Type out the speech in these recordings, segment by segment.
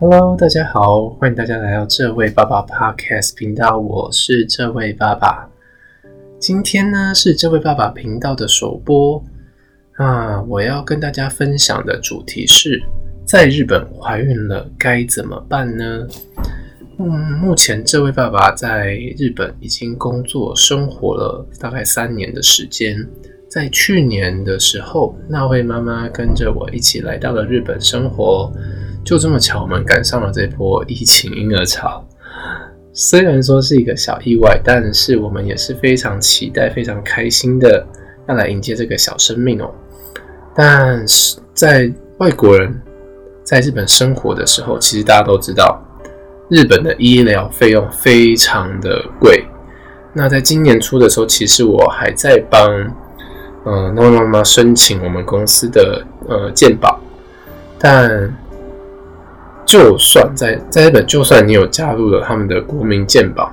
Hello，大家好，欢迎大家来到这位爸爸 Podcast 频道，我是这位爸爸。今天呢是这位爸爸频道的首播那，我要跟大家分享的主题是在日本怀孕了该怎么办呢？嗯，目前这位爸爸在日本已经工作生活了大概三年的时间，在去年的时候，那位妈妈跟着我一起来到了日本生活。就这么巧，我们赶上了这波疫情婴儿潮。虽然说是一个小意外，但是我们也是非常期待、非常开心的要来迎接这个小生命哦。但是在外国人在日本生活的时候，其实大家都知道，日本的医疗费用非常的贵。那在今年初的时候，其实我还在帮嗯那位妈妈申请我们公司的呃健保，但。就算在在日本，就算你有加入了他们的国民健保，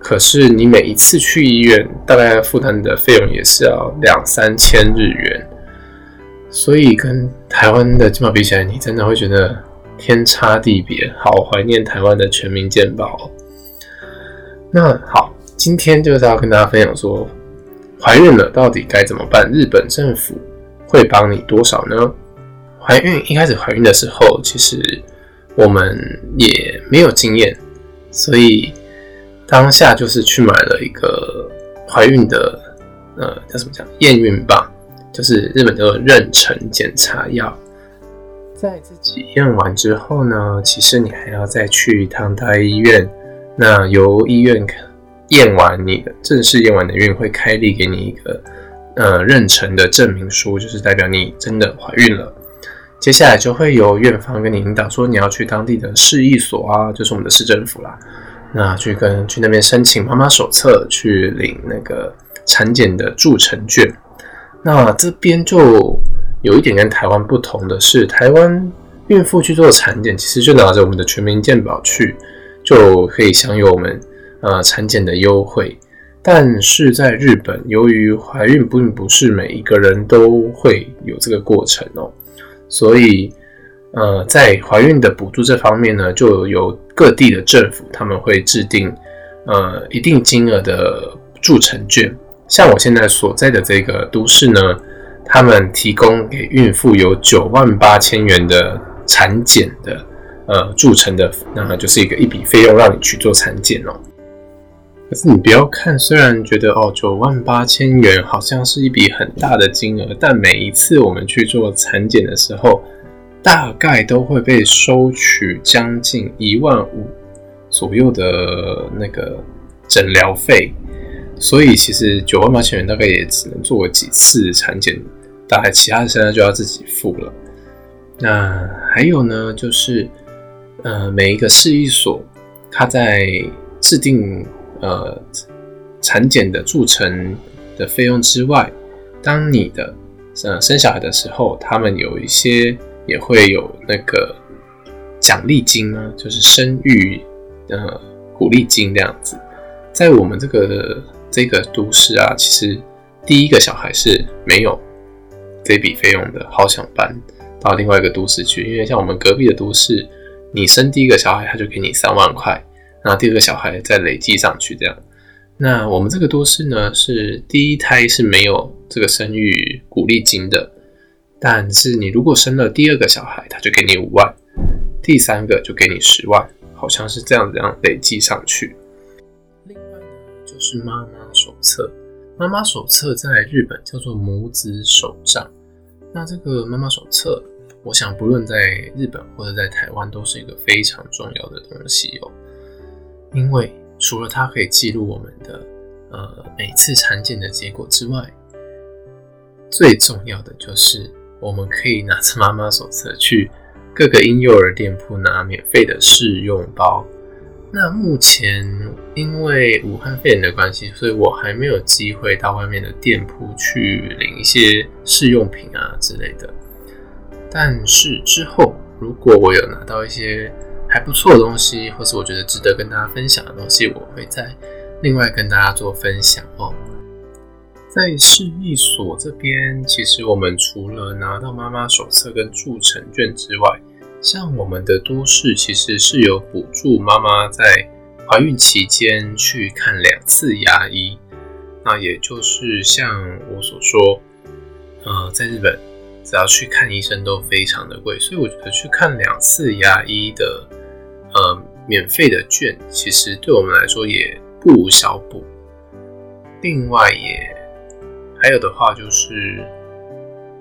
可是你每一次去医院，大概负担的费用也是要两三千日元，所以跟台湾的健保比起来，你真的会觉得天差地别。好怀念台湾的全民健保。那好，今天就是要跟大家分享说，怀孕了到底该怎么办？日本政府会帮你多少呢？怀孕一开始怀孕的时候，其实。我们也没有经验，所以当下就是去买了一个怀孕的，呃，叫什么讲验孕棒，就是日本的妊娠检查药。在自己验完之后呢，其实你还要再去一趟大医院，那由医院验完你的正式验完的孕，会开立给你一个呃妊娠的证明书，就是代表你真的怀孕了。接下来就会由院方跟你引导，说你要去当地的市役所啊，就是我们的市政府啦，那去跟去那边申请妈妈手册，去领那个产检的助成券。那这边就有一点跟台湾不同的是，台湾孕妇去做产检，其实就拿着我们的全民健保去，就可以享有我们呃产检的优惠。但是在日本，由于怀孕并不是每一个人都会有这个过程哦。所以，呃，在怀孕的补助这方面呢，就由各地的政府他们会制定呃一定金额的助成券。像我现在所在的这个都市呢，他们提供给孕妇有九万八千元的产检的呃助成的，那么就是一个一笔费用让你去做产检哦。可是你不要看，虽然觉得哦九万八千元好像是一笔很大的金额，但每一次我们去做产检的时候，大概都会被收取将近一万五左右的那个诊疗费，所以其实九万八千元大概也只能做几次产检，大概其他的现在就要自己付了。那还有呢，就是呃每一个市役所，它在制定。呃，产检的铸成的费用之外，当你的呃生小孩的时候，他们有一些也会有那个奖励金呢，就是生育呃鼓励金这样子。在我们这个这个都市啊，其实第一个小孩是没有这笔费用的，好想搬到另外一个都市去，因为像我们隔壁的都市，你生第一个小孩，他就给你三万块。那第二个小孩再累计上去，这样。那我们这个都市呢，是第一胎是没有这个生育鼓励金的，但是你如果生了第二个小孩，他就给你五万，第三个就给你十万，好像是这样子样累计上去。另外呢，就是妈妈手册，妈妈手册在日本叫做母子手账。那这个妈妈手册，我想不论在日本或者在台湾，都是一个非常重要的东西哦。因为除了它可以记录我们的呃每次产检的结果之外，最重要的就是我们可以拿着妈妈手册去各个婴幼儿店铺拿免费的试用包。那目前因为武汉肺炎的关系，所以我还没有机会到外面的店铺去领一些试用品啊之类的。但是之后如果我有拿到一些。还不错的东西，或是我觉得值得跟大家分享的东西，我会再另外跟大家做分享哦。在市役所这边，其实我们除了拿到妈妈手册跟注成券之外，像我们的都市其实是有补助妈妈在怀孕期间去看两次牙医，那也就是像我所说，呃，在日本只要去看医生都非常的贵，所以我觉得去看两次牙医的呃免费的券，其实对我们来说也不无小补。另外也还有的话就是，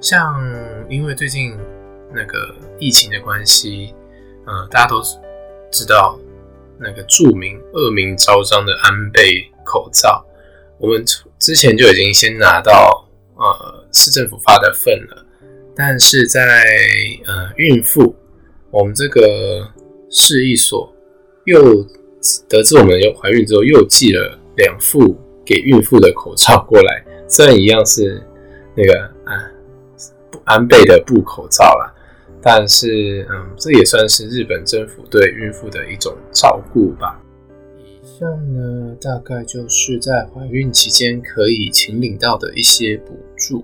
像因为最近那个疫情的关系，呃，大家都知道那个著名恶名昭彰的安倍口罩，我们之前就已经先拿到呃市政府发的份了，但是在呃孕妇，我们这个市一所又得知我们又怀孕之后，又寄了两副。给孕妇的口罩过来，虽然一样是那个啊安倍的布口罩啦，但是嗯，这也算是日本政府对孕妇的一种照顾吧。以上呢，大概就是在怀孕期间可以请领到的一些补助。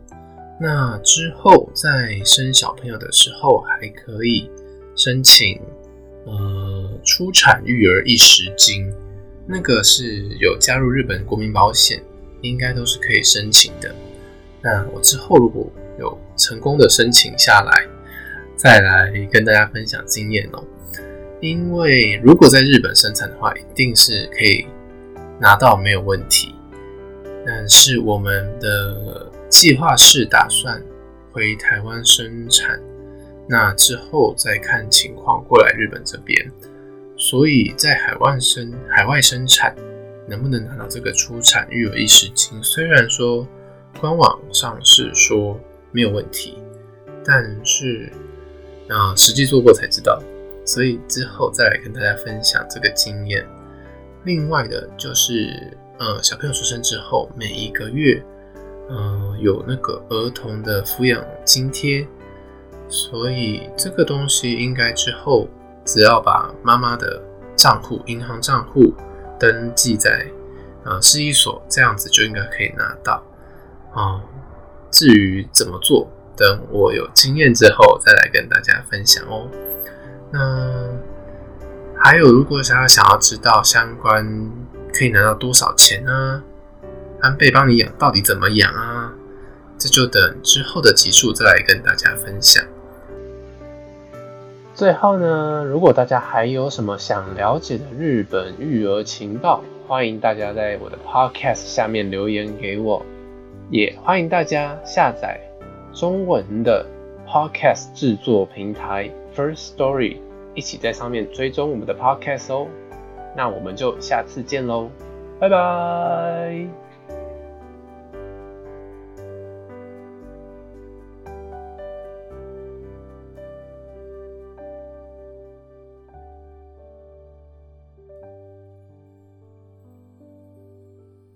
那之后在生小朋友的时候，还可以申请呃出产育儿一时金。那个是有加入日本国民保险，应该都是可以申请的。那我之后如果有成功的申请下来，再来跟大家分享经验哦。因为如果在日本生产的话，一定是可以拿到没有问题。但是我们的计划是打算回台湾生产，那之后再看情况过来日本这边。所以在海外生海外生产能不能拿到这个出产育儿一时金？虽然说官网上是说没有问题，但是啊实际做过才知道。所以之后再来跟大家分享这个经验。另外的就是，呃，小朋友出生之后每一个月，嗯，有那个儿童的抚养津贴，所以这个东西应该之后。只要把妈妈的账户、银行账户登记在呃市一所，这样子就应该可以拿到。哦，至于怎么做，等我有经验之后再来跟大家分享哦。那还有，如果想要想要知道相关可以拿到多少钱呢？安倍帮你养到底怎么养啊？这就等之后的集数再来跟大家分享。最后呢，如果大家还有什么想了解的日本育儿情报，欢迎大家在我的 podcast 下面留言给我，也欢迎大家下载中文的 podcast 制作平台 First Story，一起在上面追踪我们的 podcast 哦。那我们就下次见喽，拜拜。